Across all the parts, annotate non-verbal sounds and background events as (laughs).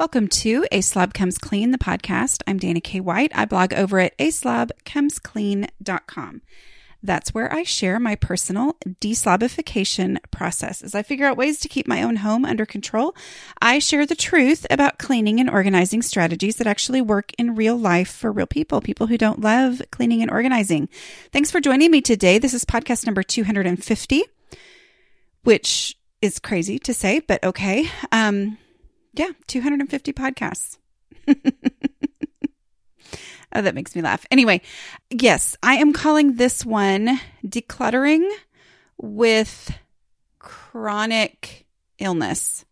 Welcome to A Slob Comes Clean, the podcast. I'm Dana K. White. I blog over at aslobcomesclean.com. That's where I share my personal deslobification process. As I figure out ways to keep my own home under control, I share the truth about cleaning and organizing strategies that actually work in real life for real people, people who don't love cleaning and organizing. Thanks for joining me today. This is podcast number 250, which is crazy to say, but okay. Um, yeah, 250 podcasts. (laughs) Oh, that makes me laugh. Anyway, yes, I am calling this one decluttering with chronic illness.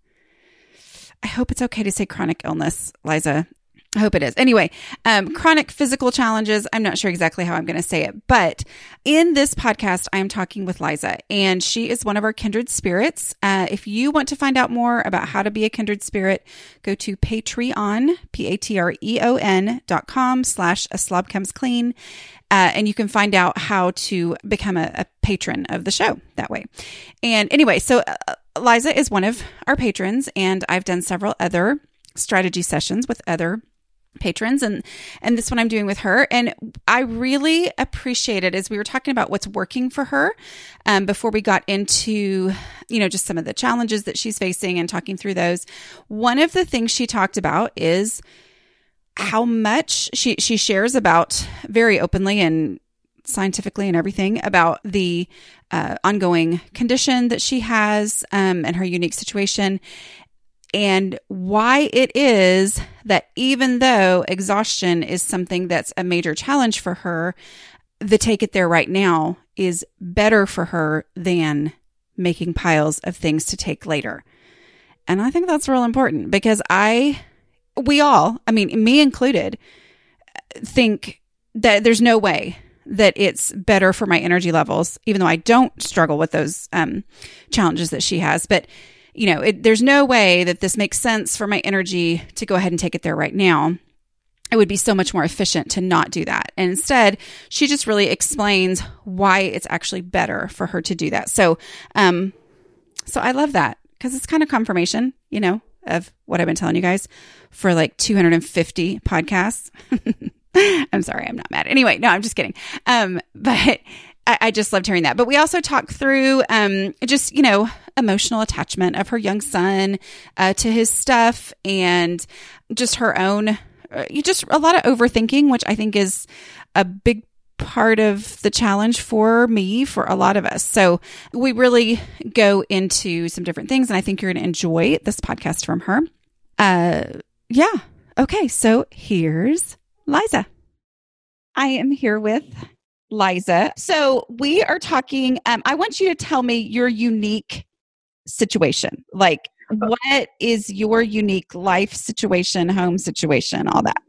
I hope it's okay to say chronic illness, Liza. I hope it is. Anyway, um, chronic physical challenges. I'm not sure exactly how I'm going to say it, but in this podcast, I am talking with Liza, and she is one of our kindred spirits. Uh, if you want to find out more about how to be a kindred spirit, go to Patreon, P A T R E O N dot com slash a slob comes clean. Uh, and you can find out how to become a, a, patron of the show that way. And anyway, so uh, Liza is one of our patrons, and I've done several other strategy sessions with other patrons and and this one I'm doing with her. And I really appreciate it as we were talking about what's working for her um, before we got into you know just some of the challenges that she's facing and talking through those one of the things she talked about is how much she she shares about very openly and scientifically and everything about the uh, ongoing condition that she has um, and her unique situation and why it is that even though exhaustion is something that's a major challenge for her, the take it there right now is better for her than making piles of things to take later. And I think that's real important because I, we all, I mean, me included, think that there's no way that it's better for my energy levels, even though I don't struggle with those um, challenges that she has. But you know, it, there's no way that this makes sense for my energy to go ahead and take it there right now. It would be so much more efficient to not do that. And instead, she just really explains why it's actually better for her to do that. So, um, so I love that because it's kind of confirmation, you know, of what I've been telling you guys for like 250 podcasts. (laughs) I'm sorry, I'm not mad. Anyway, no, I'm just kidding. Um, but I, I just loved hearing that. But we also talked through um, just, you know, emotional attachment of her young son uh, to his stuff and just her own, uh, just a lot of overthinking, which I think is a big part of the challenge for me, for a lot of us. So we really go into some different things, and I think you're going to enjoy this podcast from her. Uh, yeah. Okay. So here's Liza. I am here with Liza. So we are talking. Um, I want you to tell me your unique situation. Like, what is your unique life situation, home situation, all that?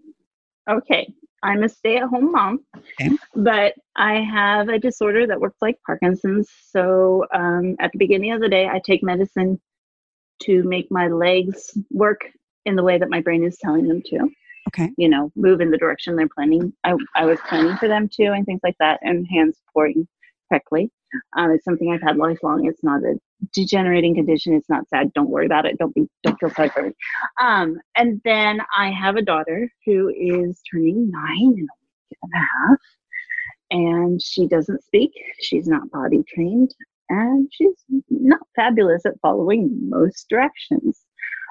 Okay. I'm a stay at home mom, okay. but I have a disorder that works like Parkinson's. So um, at the beginning of the day, I take medicine to make my legs work in the way that my brain is telling them to okay. you know move in the direction they're planning. I, I was planning for them to and things like that and hands pouring correctly. Um, it's something i've had lifelong. It's not a degenerating condition. It's not sad. Don't worry about it. Don't be don't feel sorry for me um, and then i have a daughter who is turning nine in a week and a half and she doesn't speak. She's not body trained and she's not fabulous at following most directions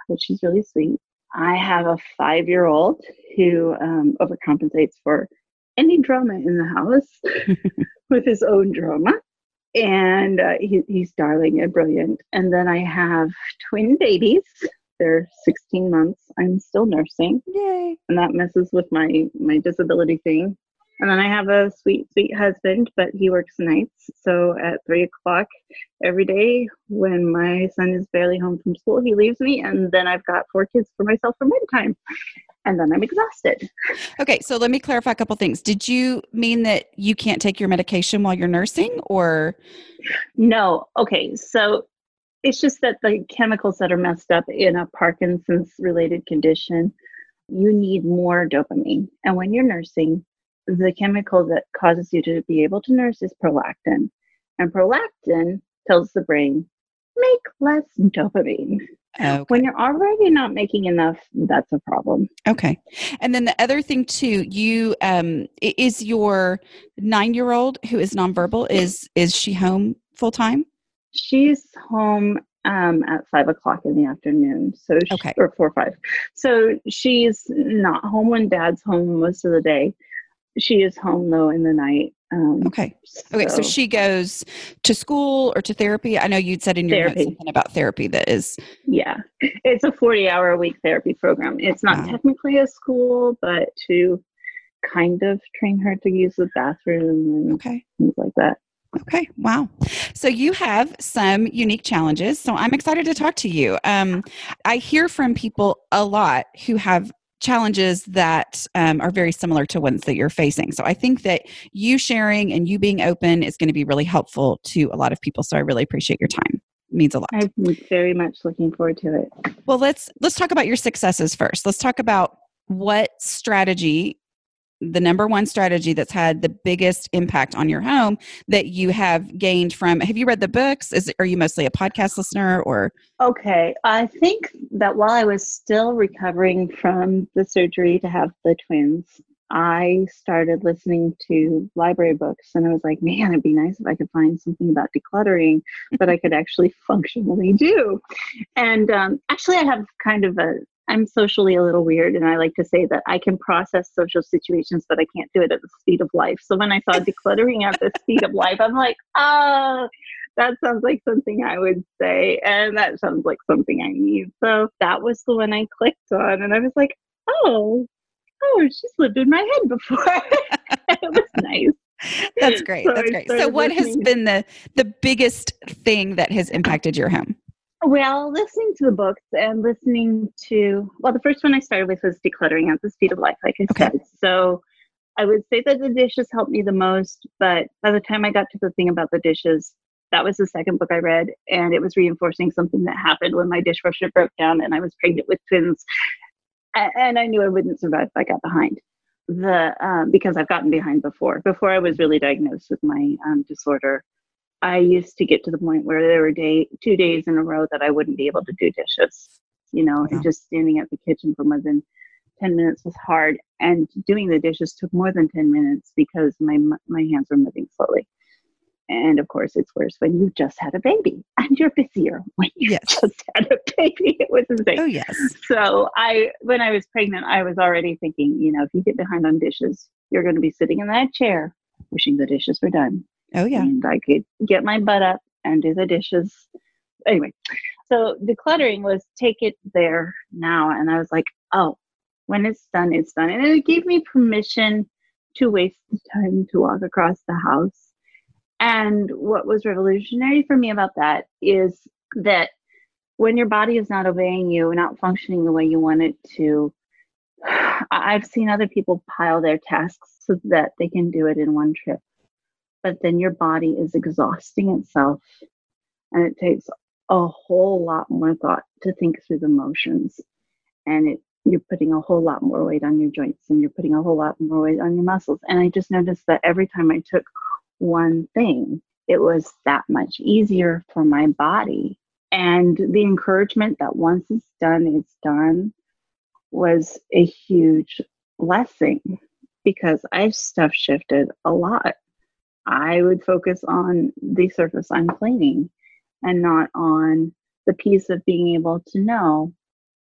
but she's really sweet I have a five year old who um, overcompensates for any drama in the house (laughs) (laughs) with his own drama. And uh, he, he's darling and brilliant. And then I have twin babies. They're 16 months. I'm still nursing. Yay. And that messes with my, my disability thing. And then I have a sweet, sweet husband, but he works nights. So at three o'clock every day, when my son is barely home from school, he leaves me. And then I've got four kids for myself for bedtime. And then I'm exhausted. Okay. So let me clarify a couple things. Did you mean that you can't take your medication while you're nursing or? No. Okay. So it's just that the chemicals that are messed up in a Parkinson's related condition, you need more dopamine. And when you're nursing, the chemical that causes you to be able to nurse is prolactin. And prolactin tells the brain, make less dopamine. Okay. When you're already not making enough, that's a problem. Okay. And then the other thing too, you um is your 9-year-old who is nonverbal is is she home full time? She's home um, at five o'clock in the afternoon. So she, Okay. or four or five. So she's not home when dad's home most of the day. She is home though in the night. Um, Okay. Okay, so, she goes to school or to therapy. I know you'd said in your notes something about therapy that is yeah, it's a forty-hour a week therapy program. It's not Wow. technically a school, but to kind of train her to use the bathroom and okay. things like that. Okay. Wow. So you have some unique challenges. So I'm excited to talk to you. Um, I hear from people a lot who have challenges that um, are very similar to ones that you're facing. So I think that you sharing and you being open is going to be really helpful to a lot of people. So I really appreciate your time. It means a lot. I'm very much looking forward to it. Well, let's let's talk about your successes first. Let's talk about what strategy the number one strategy that's had the biggest impact on your home that you have gained from have you read the books is are you mostly a podcast listener or Okay, I think that while I was still recovering from the surgery to have the twins, I started listening to library books and I was like, man, it'd be nice if I could find something about decluttering that I could actually (laughs) functionally do. And um, actually, I have kind of a I'm socially a little weird, and I like to say that I can process social situations, but I can't do it at the speed of life. So when I saw decluttering at the speed of life, I'm like, oh, that sounds like something I would say, and that sounds like something I need. So that was the one I clicked on, and I was like, oh, oh, she's lived in my head before. (laughs) it was nice. that's great So that's great so what has been the the biggest thing that has impacted your home Well, listening to the books and listening to, well, the first one I started with was Decluttering at the Speed of Life, like I Okay. said. So I would say that the dishes helped me the most, but by the time I got to the thing about the dishes, that was the second book I read, and it was reinforcing something that happened when my dishwasher broke down and I was pregnant with twins. And I knew I wouldn't survive if I got behind. The um, because I've gotten behind before. Before I was really diagnosed with my um, disorder, I used to get to the point where there were day two days in a row that I wouldn't be able to do dishes. You know, Wow. and just standing at the kitchen for more than ten minutes was hard, and doing the dishes took more than ten minutes because my my hands were moving slowly. And of course, it's worse when you just had a baby (laughs) and you're busier when you Yes. just had a baby. It was insane oh yes so i when i was pregnant i was already thinking you know if you get behind on dishes you're going to be sitting in that chair wishing the dishes were done oh yeah. And i could get my butt up and do the dishes. Anyway so decluttering was take it there now. And i was like oh when it's done it's done. And it gave me permission to waste the time to walk across the house. And what was revolutionary for me about that is that when your body is not obeying you, not functioning the way you want it to, (sighs) I've seen other people pile their tasks so that they can do it in one trip. But then your body is exhausting itself, and it takes a whole lot more thought to think through the motions. And it, you're putting a whole lot more weight on your joints and you're putting a whole lot more weight on your muscles. And I just noticed that every time I took one thing, it was that much easier for my body and the encouragement that once it's done, it's done was a huge blessing because I've stuff shifted a lot. I would focus on the surface I'm cleaning and not on the peace of being able to know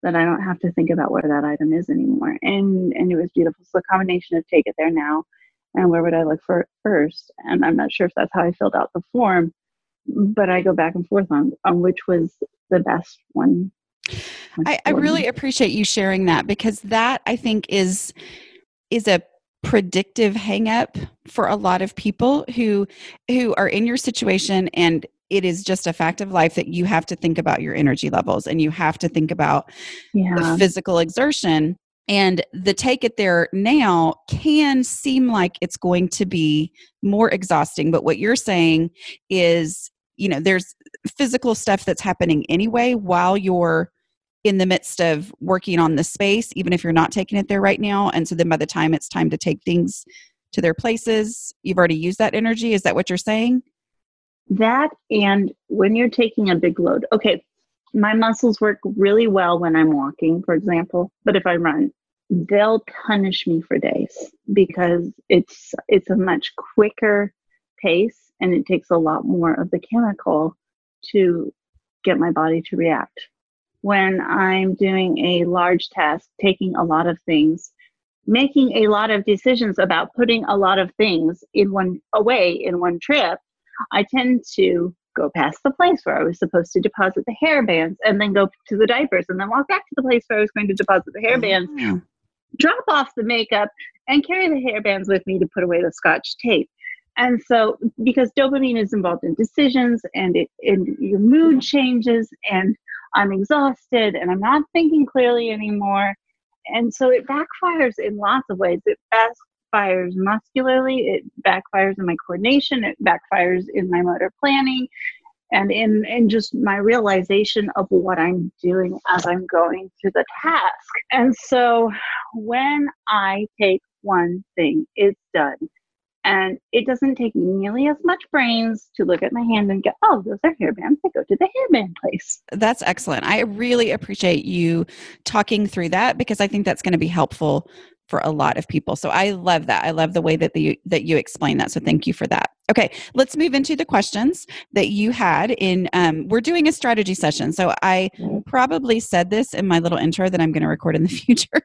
that I don't have to think about where that item is anymore. And and it was beautiful. So the combination of take it there now and where would I look for it first? And I'm not sure if that's how I filled out the form, but I go back and forth on on which was the best one. I, I really appreciate you sharing that because that I think is is a predictive hang up for a lot of people who who are in your situation and it is just a fact of life that you have to think about your energy levels and you have to think about yeah. the physical exertion and the take it there now can seem like it's going to be more exhausting but what you're saying is you know there's physical stuff that's happening anyway while you're in the midst of working on the space even if you're not taking it there right now and so then by the time it's time to take things to their places you've already used that energy is that what you're saying That and when you're taking a big load. Okay, my muscles work really well when I'm walking, for example. But if I run, they'll punish me for days because it's it's a much quicker pace and it takes a lot more of the chemical to get my body to react. When I'm doing a large task, taking a lot of things, making a lot of decisions about putting a lot of things in one away in one trip, I tend to go past the place where I was supposed to deposit the hair bands and then go to the diapers and then walk back to the place where I was going to deposit the hair oh, bands, oh. drop off the makeup and carry the hair bands with me to put away the scotch tape. And so because dopamine is involved in decisions and it and your mood changes and I'm exhausted and I'm not thinking clearly anymore. And so it backfires in lots of ways. It backfires muscularly, it backfires in my coordination, it backfires in my motor planning, and in, in just my realization of what I'm doing as I'm going through the task. And so when I take one thing, it's done. And it doesn't take nearly as much brains to look at my hand and go, oh, those are hairbands. I go to the hairband place. That's excellent. I really appreciate you talking through that because I think that's going to be helpful for a lot of people. So I love that. I love the way that the that you explain that. So thank you for that. Okay, let's move into the questions that you had in um, we're doing a strategy session. So I probably said this in my little intro that I'm going to record in the (laughs) future.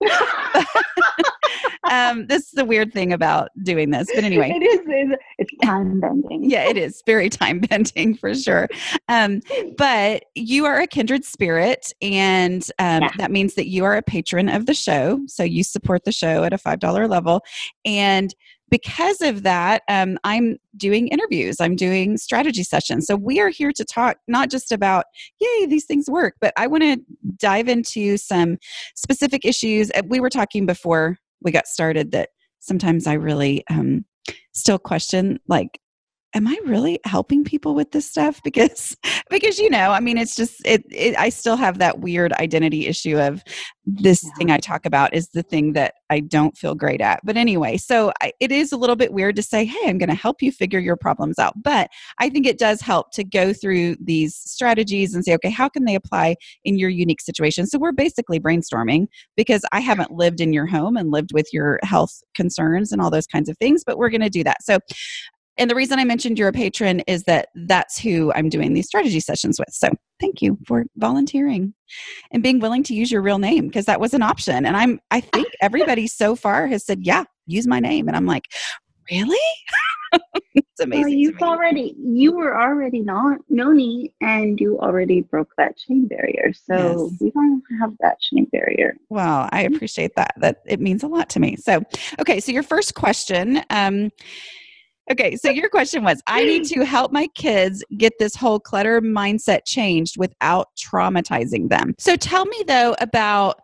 (laughs) um, this is the weird thing about doing this. But anyway, it is. It's, it's time bending. yeah, it is very time bending for sure. Um, but you are a kindred spirit, and um, yeah. that means that you are a patron of the show. So you support the show at a five dollar level, and because of that, um, I'm doing interviews, I'm doing strategy sessions. So we are here to talk not just about, yay, these things work, but I want to dive into some specific issues. Uh, we were talking before we got started that sometimes I really um, still question like am i really helping people with this stuff? (laughs) Because because you know i mean it's just it, it i still have that weird identity issue of this yeah. thing i talk about is the thing that i don't feel great at. But anyway so I, it is a little bit weird to say hey i'm going to help you figure your problems out. But i think it does help to go through these strategies and say okay how can they apply in your unique situation? So we're basically brainstorming because i haven't lived in your home and lived with your health concerns and all those kinds of things but we're going to do that. So and the reason I mentioned you're a patron is that that's who I'm doing these strategy sessions with. So thank you for volunteering and being willing to use your real name because that was an option. And I'm I think (laughs) everybody so far has said, yeah, use my name. And I'm like, really? (laughs) it's amazing. Well, you've already you were already not noni and you already broke that shame barrier. So yes. we don't have that shame barrier. Well, I appreciate that. That it means a lot to me. So okay, so your first question. Um Okay, so your question was I need to help my kids get this whole clutter mindset changed without traumatizing them. So tell me though about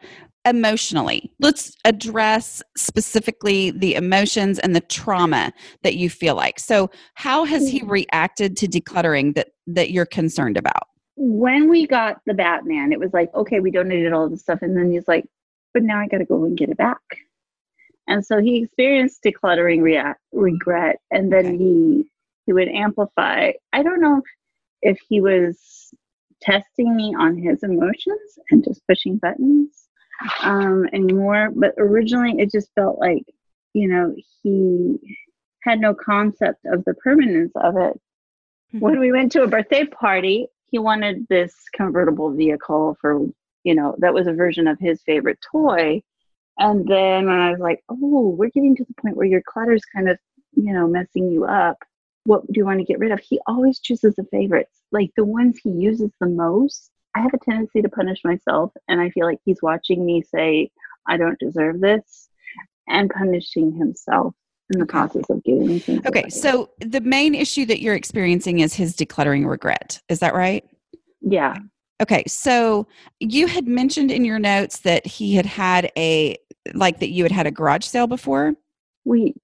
emotionally. Let's address specifically the emotions and the trauma that you feel like. So how has he mm-hmm. reacted to decluttering that that you're concerned about? When we got the Batman, it was like, okay, we donated all this stuff and then he's like, but now I got to go and get it back. And so he experienced decluttering rea- regret, and then he he would amplify. I don't know if he was testing me on his emotions and just pushing buttons um, anymore, but originally it just felt like you know he had no concept of the permanence of it. Mm-hmm. When we went to a birthday party, he wanted this convertible vehicle for you know that was a version of his favorite toy and then when I was like, oh, we're getting to the point where your clutter's kind of, you know, messing you up. What do you want to get rid of? He always chooses the favorites, like the ones he uses the most. I have a tendency to punish myself, and I feel like he's watching me say, I don't deserve this, and punishing himself in the process of getting things. Okay, so the main issue that you're experiencing is his decluttering regret. Is that right? Yeah. Okay, so you had mentioned in your notes that he had had a like that you had had a garage sale before? We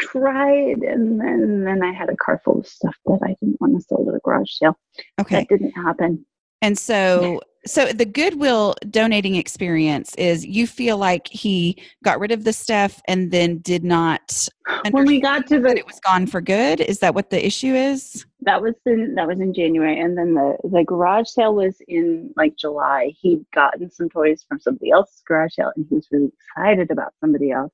tried, and then and then I had a car full of stuff that I didn't want to sell at a garage sale. Okay, that didn't happen. And so, so the Goodwill donating experience is you feel like he got rid of the stuff and then did not. When we got to the, it was gone for good. Is that what the issue is? That was in that was in January, and then the the garage sale was in like July. He'd gotten some toys from somebody else's garage sale, and he was really excited about somebody else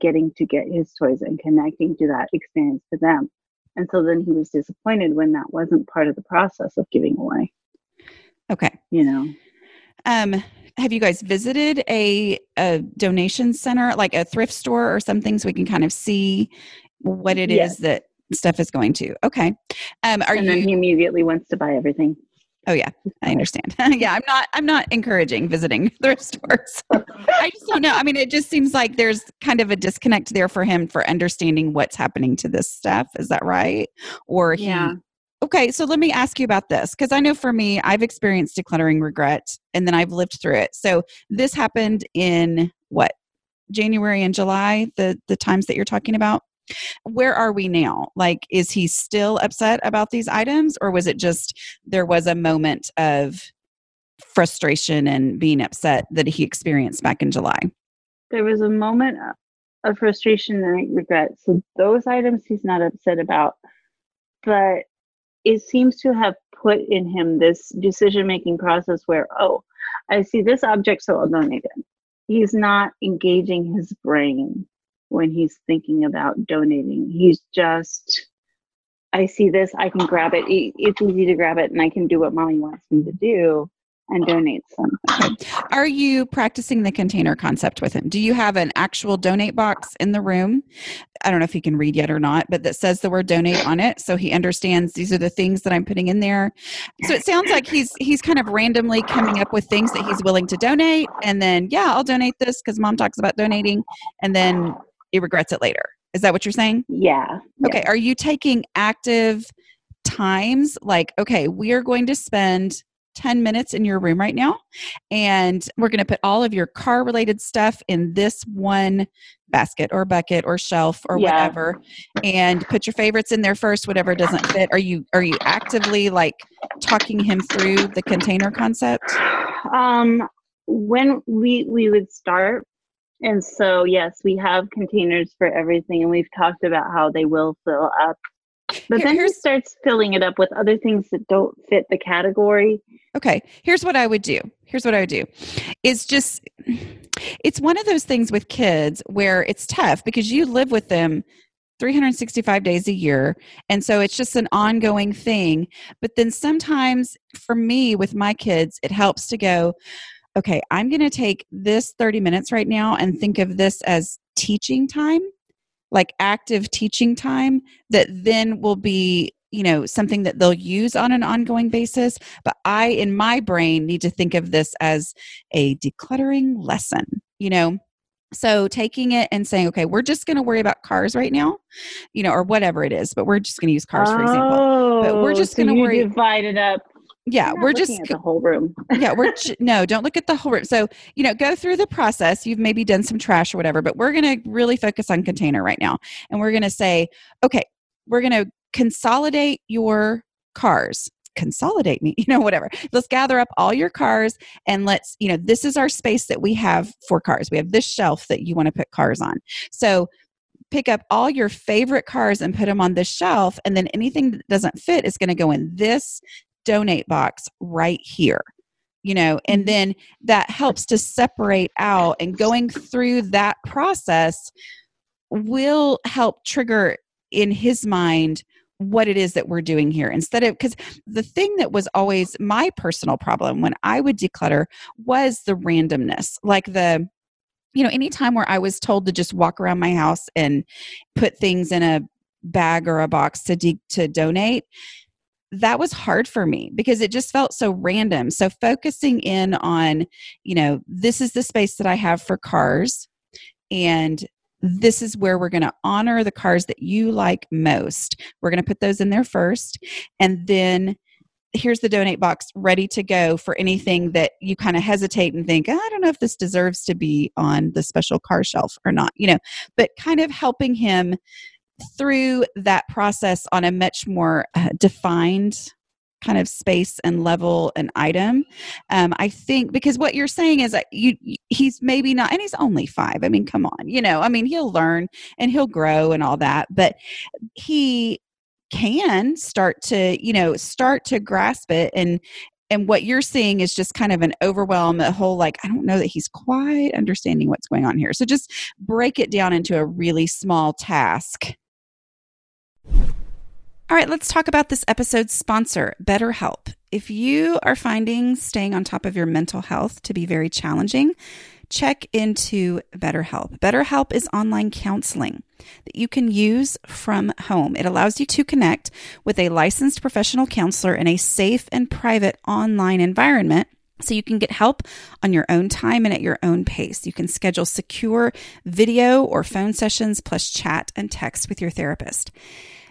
getting to get his toys and connecting to that experience to them. And so then he was disappointed when that wasn't part of the process of giving away. Okay, You know, um, have you guys visited a a donation center, like a thrift store or something, so we can kind of see what it is Yes. that stuff is going to? Okay, um, are and you? then he immediately wants to buy everything. Oh yeah, I understand. (laughs) yeah, I'm not I'm not encouraging visiting (laughs) thrift stores. I just don't know. I mean, it just seems like there's kind of a disconnect there for him for understanding what's happening to this stuff. Is that right? Or he Yeah. Okay, so let me ask you about this because I know for me, I've experienced decluttering regret and then I've lived through it. So this happened in what January and July, the the times that you're talking about. Where are we now? Like, is he still upset about these items, or was it just there was a moment of frustration and being upset that he experienced back in July? there was a moment of frustration and regret. So those items he's not upset about, but it seems to have put in him this decision making process where, oh, I see this object, so I'll donate it. He's not engaging his brain when he's thinking about donating. He's just, I see this, I can grab it. It- It's easy to grab it, and I can do what mommy wants me to do and donate something. Are you practicing the container concept with him? Do you have an actual donate box in the room? I don't know if he can read yet or not, but that says the word donate on it so he understands these are the things that I'm putting in there. So it sounds like he's he's kind of randomly coming up with things that he's willing to donate and then yeah, I'll donate this cuz mom talks about donating and then he regrets it later. Is that what you're saying? Yeah. yeah. Okay, are you taking active times like okay, we are going to spend 10 minutes in your room right now and we're going to put all of your car related stuff in this one basket or bucket or shelf or Yeah. whatever and put your favorites in there first whatever doesn't fit are you are you actively like talking him through the container concept um when we we would start and so yes we have containers for everything and we've talked about how they will fill up but Here- then he starts filling it up with other things that don't fit the category Okay, here's what I would do. Here's what I would do. Is just it's one of those things with kids where it's tough because you live with them 365 days a year and so it's just an ongoing thing but then sometimes for me with my kids it helps to go okay i'm going to take this 30 minutes right now and think of this as teaching time like active teaching time that then will be you know something that they'll use on an ongoing basis. But i in my brain need to think of this as a decluttering lesson you know? So taking it and saying okay we're just going to worry about cars right now you know or whatever it is but we're just going to use cars for example. Oh we're just so gonna worry- divide it up yeah we're just the whole room. Yeah we're (laughs) no don't look at the whole room. So you know go through the process. You've maybe done some trash or whatever but we're going to really focus on container right now. And we're going to say okay we're going to consolidate your cars. Consolidate me (laughs) you know whatever. Let's gather up all your cars and let's you know this is our space that we have for cars. We have this shelf that you want to put cars on. So pick up all your favorite cars and put them on this shelf and then anything that doesn't fit is going to go in this donate box right here you know and Mhm. then that helps to separate out and going through that process will help trigger in his mind what it is that we're doing here instead of because the thing that was always my personal problem when i would declutter was the randomness like the you know anytime where i was told to just walk around my house and put things in a bag or a box to de- to donate that was hard for me because it just felt so random. So focusing in on you know this is the space that i have for cars and this is where we're going to honor the cars that you like most. We're going to put those in there first and then here's the donate box ready to go for anything that you kind of hesitate and think oh, i don't know if this deserves to be on the special car shelf or not you know but kind of helping him through that process on a much more uh, defined kind of space and level and item. Um, i think because what you're saying is that you he's maybe not and he's only five. I mean come on you know i mean he'll learn and he'll grow and all that but he can start to you know start to grasp it. And and what you're seeing is just kind of an overwhelm a whole like i don't know that he's quite understanding what's going on here. So just break it down into a really small task all right, let's talk about this episode's sponsor, BetterHelp. If you are finding staying on top of your mental health to be very challenging, check into BetterHelp. BetterHelp is online counseling that you can use from home. It allows you to connect with a licensed professional counselor in a safe and private online environment. So you can get help on your own time and at your own pace. You can schedule secure video or phone sessions plus chat and text with your therapist.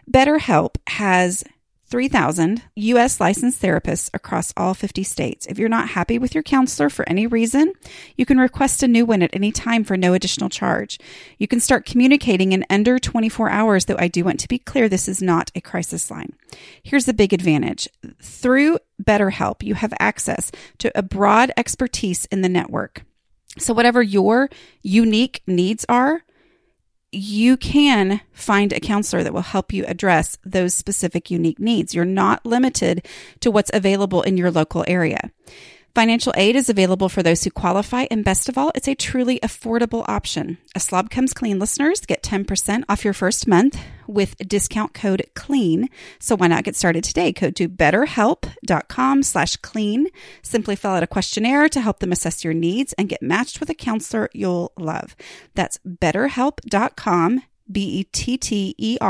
BetterHelp has 3,000 US licensed therapists across all 50 states. If you're not happy with your counselor for any reason, you can request a new one at any time for no additional charge. You can start communicating in under 24 hours, though I do want to be clear this is not a crisis line. Here's the big advantage through BetterHelp, you have access to a broad expertise in the network. So, whatever your unique needs are, you can find a counselor that will help you address those specific unique needs. You're not limited to what's available in your local area. Financial aid is available for those who qualify, and best of all, it's a truly affordable option. A Slob Comes Clean listeners get 10% off your first month with discount code CLEAN. So why not get started today? Go to betterhelp.com slash clean. Simply fill out a questionnaire to help them assess your needs and get matched with a counselor you'll love. That's betterhelp.com, B-E-T-T-E-R-H-E-L-P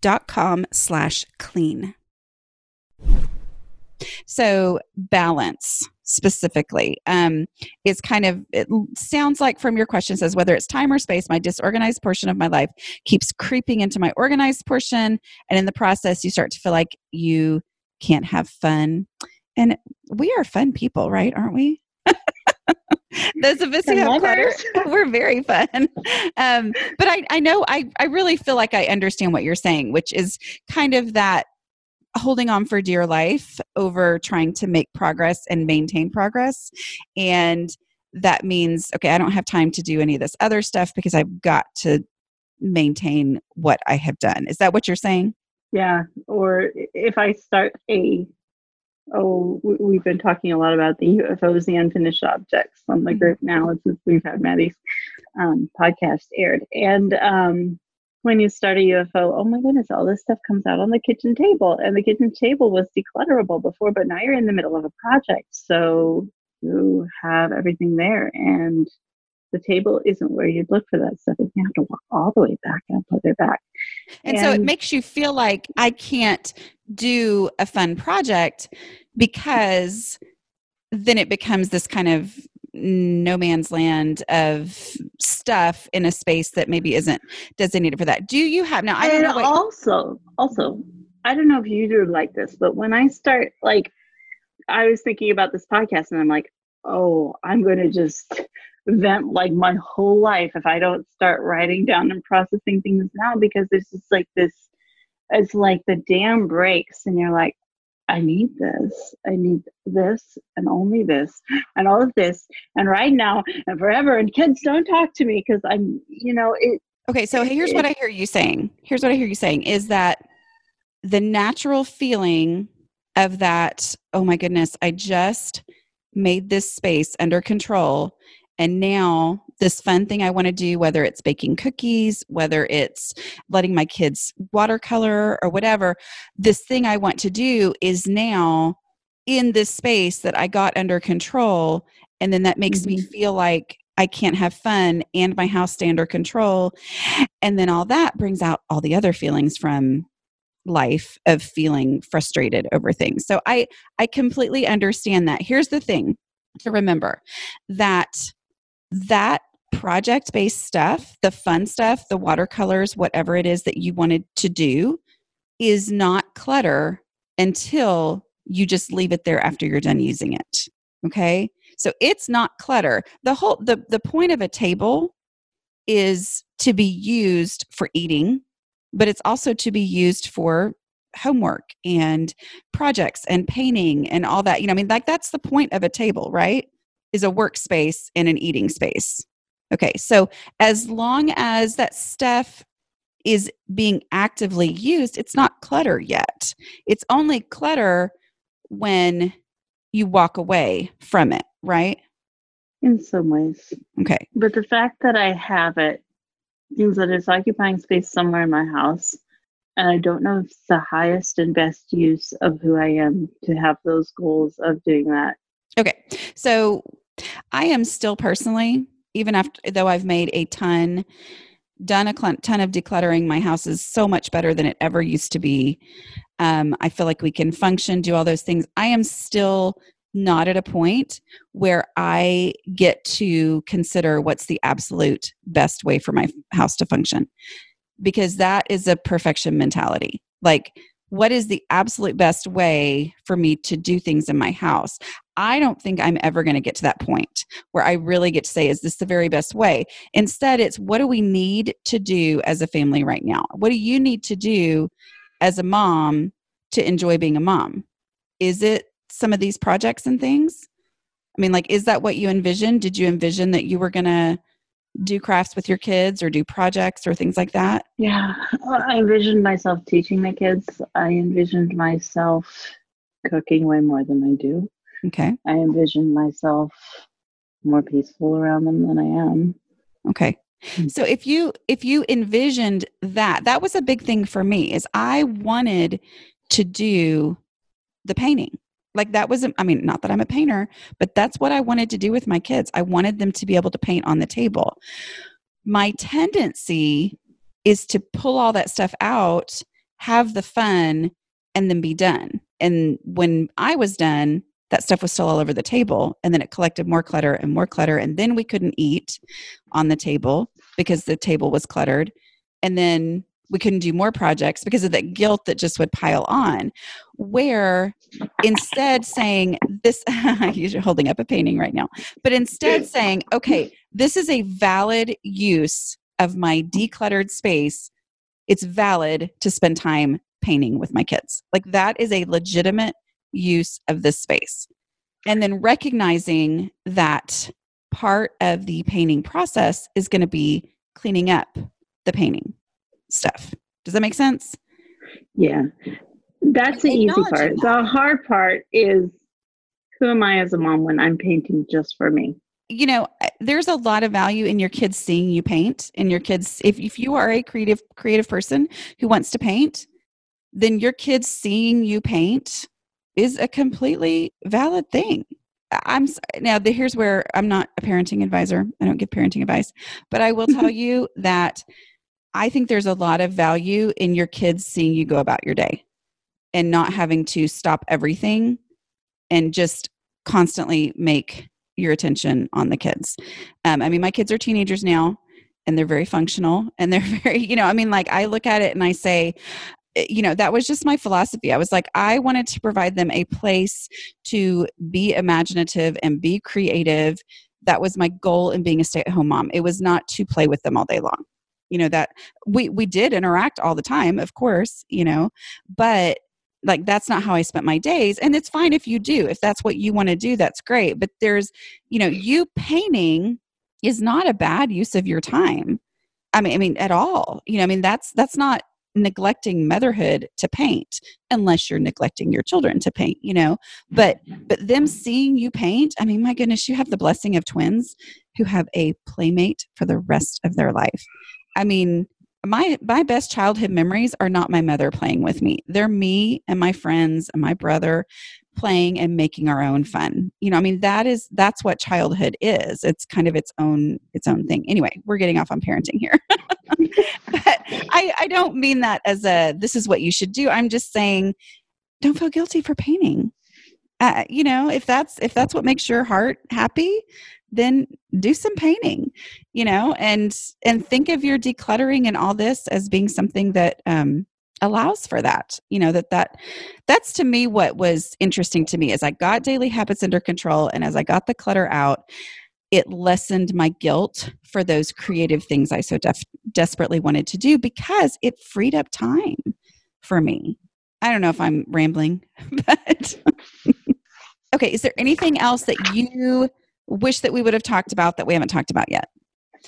dot com slash clean. So balance specifically um, is kind of it sounds like from your question says whether it's time or space my disorganized portion of my life keeps creeping into my organized portion and in the process you start to feel like you can't have fun. And we are fun people right? Aren't we? (laughs) Those of us who have clutter (laughs) we're very fun. Um, but I, I know I, I really feel like i understand what you're saying which is kind of that holding on for dear life over trying to make progress and maintain progress. And that means, okay, I don't have time to do any of this other stuff because I've got to maintain what I have done. Is that what you're saying? Yeah. Or if I start a, oh, we've been talking a lot about the UFOs, the unfinished objects on the mm-hmm. group now since we've had Maddie's um, podcast aired. And um, when you start a UFO, oh my goodness, all this stuff comes out on the kitchen table. And the kitchen table was declutterable before, but now you're in the middle of a project. So you have everything there. And the table isn't where you'd look for that stuff. You have to walk all the way back and put it back. And, and so it makes you feel like I can't do a fun project because then it becomes this kind of no man's land of stuff in a space that maybe isn't designated for that. Do you have now? I don't and know. What, also, also, I don't know if you do like this, but when I start, like, I was thinking about this podcast, and I'm like, oh, I'm going to just vent like my whole life if I don't start writing down and processing things now because it's just like this. It's like the dam breaks, and you're like, I need this. I need this and only this and all of this and right now and forever. And kids, don't talk to me because I'm, you know, it. Okay, so here's it, what I hear you saying. Here's what I hear you saying is that the natural feeling of that, oh my goodness, I just made this space under control and now this fun thing I want to do, whether it's baking cookies, whether it's letting my kids watercolor or whatever, this thing I want to do is now in this space that I got under control. And then that makes mm-hmm. me feel like I can't have fun and my house stay under control. And then all that brings out all the other feelings from life of feeling frustrated over things. So I I completely understand that. Here's the thing to remember that that Mm-hmm. project based stuff, the fun stuff, the watercolors, whatever it is that you wanted to do, is not clutter until you just leave it there after you're done using it. Okay? So it's not clutter. The whole the the point of a table is to be used for eating, but it's also to be used for homework and projects and painting and all that. You know, I mean like that's the point of a table, right? is a workspace and an eating space. Okay, so as long as that stuff is being actively used, it's not clutter yet. It's only clutter when you walk away from it, right? In some ways. Okay. But the fact that I have it means that it's occupying space somewhere in my house. And I don't know if it's the highest and best use of who I am to have those goals of doing that. Okay. So I am still personally, even after though I've made a ton done a ton of decluttering. My house is so much better than it ever used to be. Um, I feel like we can function, do all those things. I am still not at a point where I get to consider what's the absolute best way for my house to function because that is a perfection mentality. Like, what is the absolute best way for me to do things in my house? I don't think I'm ever going to get to that point where I really get to say, is this the very best way? Instead, it's what do we need to do as a family right now? What do you need to do as a mom to enjoy being a mom? Is it some of these projects and things? I mean, like, is that what you envisioned? Did you envision that you were going to do crafts with your kids or do projects or things like that? Yeah, I envisioned myself teaching my kids. I envisioned myself cooking way more than I do. Okay. I envision myself more peaceful around them than I am. Okay. Hmm. So if you if you envisioned that, that was a big thing for me is I wanted to do the painting like that was i mean not that i'm a painter but that's what i wanted to do with my kids i wanted them to be able to paint on the table my tendency is to pull all that stuff out have the fun and then be done and when i was done that stuff was still all over the table and then it collected more clutter and more clutter and then we couldn't eat on the table because the table was cluttered and then we couldn't do more projects because of that guilt that just would pile on. Where instead saying this, (laughs) you're holding up a painting right now, but instead saying, okay, this is a valid use of my decluttered space. It's valid to spend time painting with my kids. Like that is a legitimate use of this space. And then recognizing that part of the painting process is going to be cleaning up the painting stuff. Does that make sense? Yeah. That's the easy part. The hard part is who am I as a mom when I'm painting just for me? You know, there's a lot of value in your kids seeing you paint and your kids if if you are a creative creative person who wants to paint, then your kids seeing you paint is a completely valid thing. I'm now the, here's where I'm not a parenting advisor. I don't give parenting advice, but I will (laughs) tell you that I think there's a lot of value in your kids seeing you go about your day and not having to stop everything and just constantly make your attention on the kids. Um, I mean, my kids are teenagers now and they're very functional and they're (laughs) very, you know, I mean, like I look at it and I say, Eh, you know, that was just my philosophy. I was like, I wanted to provide them a place to be imaginative and be creative. That was my goal in being a stay at home mom. It was not to play with them all day long you know that we we did interact all the time of course you know but like that's not how i spent my days and it's fine if you do if that's what you want to do that's great but there's you know you painting is not a bad use of your time i mean i mean at all you know i mean that's that's not neglecting motherhood to paint unless you're neglecting your children to paint you know but but them seeing you paint i mean my goodness you have the blessing of twins who have a playmate for the rest of their life I mean, my my best childhood memories are not my mother playing with me. They're me and my friends and my brother playing and making our own fun. You know, I mean that is that's what childhood is. It's kind of its own its own thing. Anyway, we're getting off on parenting here. (laughs) but I I don't mean that as a this is what you should do. I'm just saying don't feel guilty for painting. Uh, you know, if that's if that's what makes your heart happy, then do some painting you know and and think of your decluttering and all this as being something that um allows for that you know that that that's to me what was interesting to me as i got daily habits under control and as i got the clutter out it lessened my guilt for those creative things i so def- desperately wanted to do because it freed up time for me i don't know if i'm rambling (laughs) but (laughs) okay is there anything else that you wish that we would have talked about that we haven't talked about yet?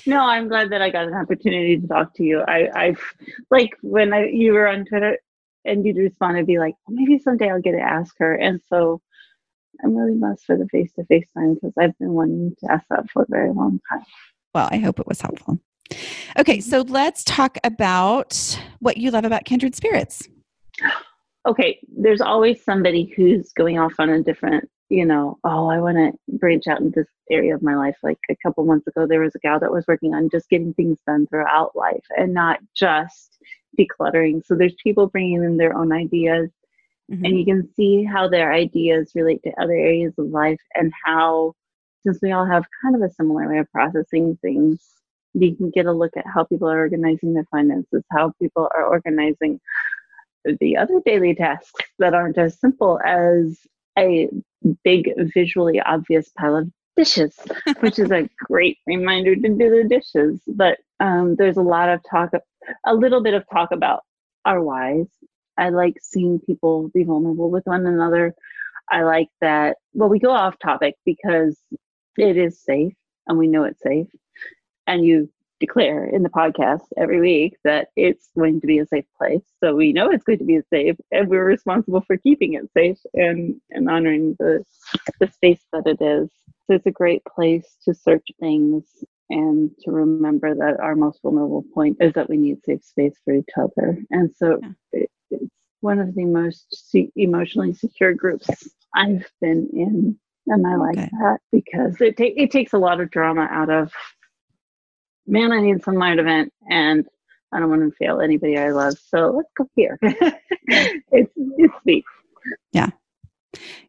No, I'm glad that I got an opportunity to talk to you. I, I've like when I you were on Twitter and you'd respond and be like, well, maybe someday I'll get to ask her. And so I'm really blessed for the face to face time because I've been wanting to ask that for a very long time. Well, I hope it was helpful. Okay, so let's talk about what you love about Kindred Spirits. Okay, there's always somebody who's going off on a different, you know, oh, I want to branch out in this area of my life. Like a couple months ago, there was a gal that was working on just getting things done throughout life and not just decluttering. So there's people bringing in their own ideas Mm-hmm. And you can see how their ideas relate to other areas of life and how, since we all have kind of a similar way of processing things, you can get a look at how people are organizing their finances, how people are organizing the other daily tasks that aren't as simple as a big, visually obvious pile of dishes, which is a (laughs) great reminder to do the dishes. But um, there's a lot of talk, a little bit of talk about our whys I like seeing people be vulnerable with one another. I like that. Well, we go off topic because it is safe and we know it's safe. And you declare in the podcast every week that it's going to be a safe place. So we know it's going to be safe and we're responsible for keeping it safe and, and honoring the, the space that it is. So it's a great place to search things and to remember that our most vulnerable point is that we need safe space for each other. And so yeah. it, it's one of the most emotionally secure groups I've been in. And I like that because it, ta- it takes a lot of drama out of, man, I need some light event and I don't want to fail anybody I love. So let's go here. (laughs) it's, it's sweet. Yeah.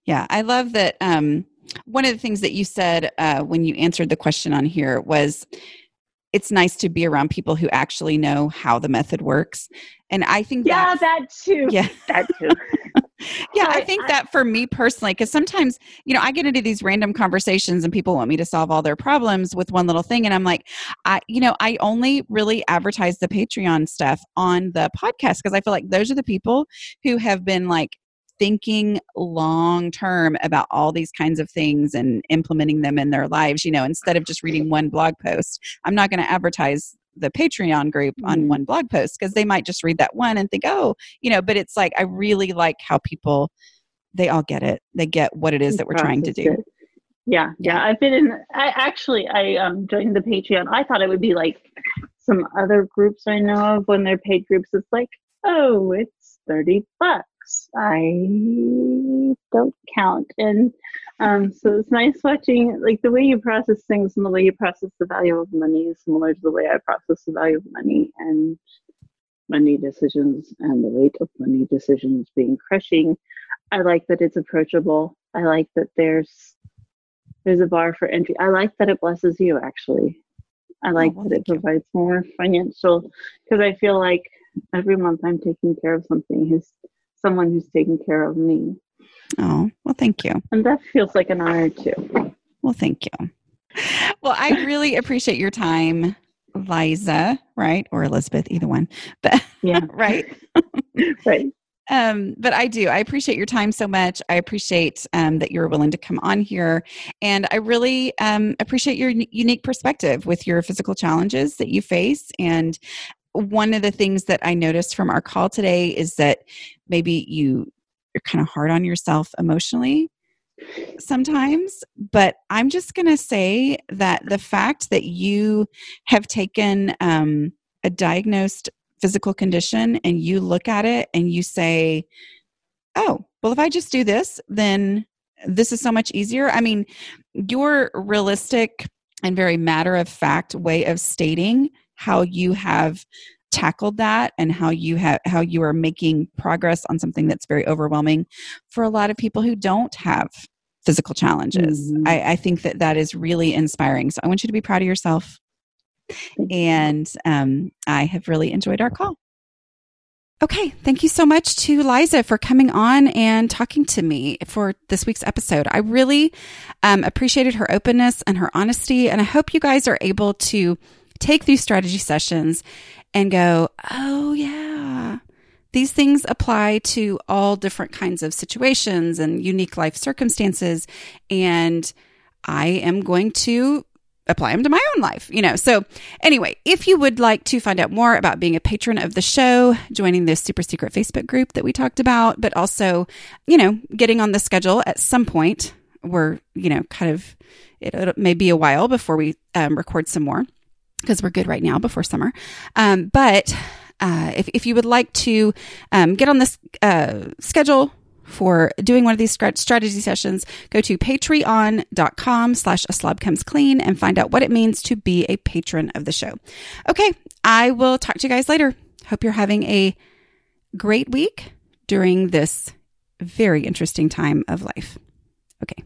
Yeah. I love that. Um, one of the things that you said uh, when you answered the question on here was it's nice to be around people who actually know how the method works. And I think yeah, that too. Yeah, (laughs) that too. (laughs) yeah, I think I, that for me personally, because sometimes you know I get into these random conversations and people want me to solve all their problems with one little thing, and I'm like, I you know I only really advertise the Patreon stuff on the podcast because I feel like those are the people who have been like thinking long term about all these kinds of things and implementing them in their lives you know instead of just reading one blog post. I'm not going to advertise the patreon group on mm. one blog post because they might just read that one and think oh you know but it's like i really like how people they all get it. They get what it is that we're trying to do. yeah yeah. I've been in i actually i um joined the patreon. I thought it would be like some other groups i know of when they're paid groups. It's like oh it's 30 bucks I don't count. And um, so it's nice watching, like the way you process things and the way you process the value of money is similar to the way I process the value of money and money decisions and the weight of money decisions being crushing. I like that it's approachable. I like that there's there's a bar for entry. I like that it blesses you actually. I oh, like oh, that it provides you. more financial because I feel like every month I'm taking care of something who's someone who's taking care of me. Oh, well, thank you. And that feels like an honor too. Well, thank you. Well, I really appreciate your time, Liza, right? Or Elizabeth, either one. But yeah, (laughs) right. (laughs) right. Um, but I do. I appreciate your time so much. I appreciate um, that you're willing to come on here, and I really um, appreciate your unique perspective with your physical challenges that you face, and one of the things that I noticed from our call today is that maybe you you're kind of hard on yourself emotionally sometimes but i'm just going to say that the fact that you have taken um, a diagnosed physical condition and you look at it and you say oh well if i just do this then this is so much easier. I mean your realistic and very matter of fact way of stating how you have tackled that and how you have how you are making progress on something that's very overwhelming for a lot of people who don't have physical challenges. Mm-hmm. I, I, think that that is really inspiring. So i want you to be proud of yourself. And um, i have really enjoyed our call. Okay, thank you so much to Liza for coming on and talking to me for this week's episode. I really um, appreciated her openness and her honesty, and I hope you guys are able to take these strategy sessions and go, oh, yeah, these things apply to all different kinds of situations and unique life circumstances. And I am going to apply them to my own life, you know. So, anyway, if you would like to find out more about being a patron of the show, joining this super secret Facebook group that we talked about, but also, you know, getting on the schedule at some point, we're, you know, kind of, it, it may be a while before we um, record some more because we're good right now before summer. Um, but uh, if, if you would like to um, get on this uh, schedule, for doing one of these strategy sessions, go to patreon.com slash a slob comes clean and find out what it means to be a patron of the show. Okay, I will talk to you guys later. Hope you're having a great week during this very interesting time of life. Okay.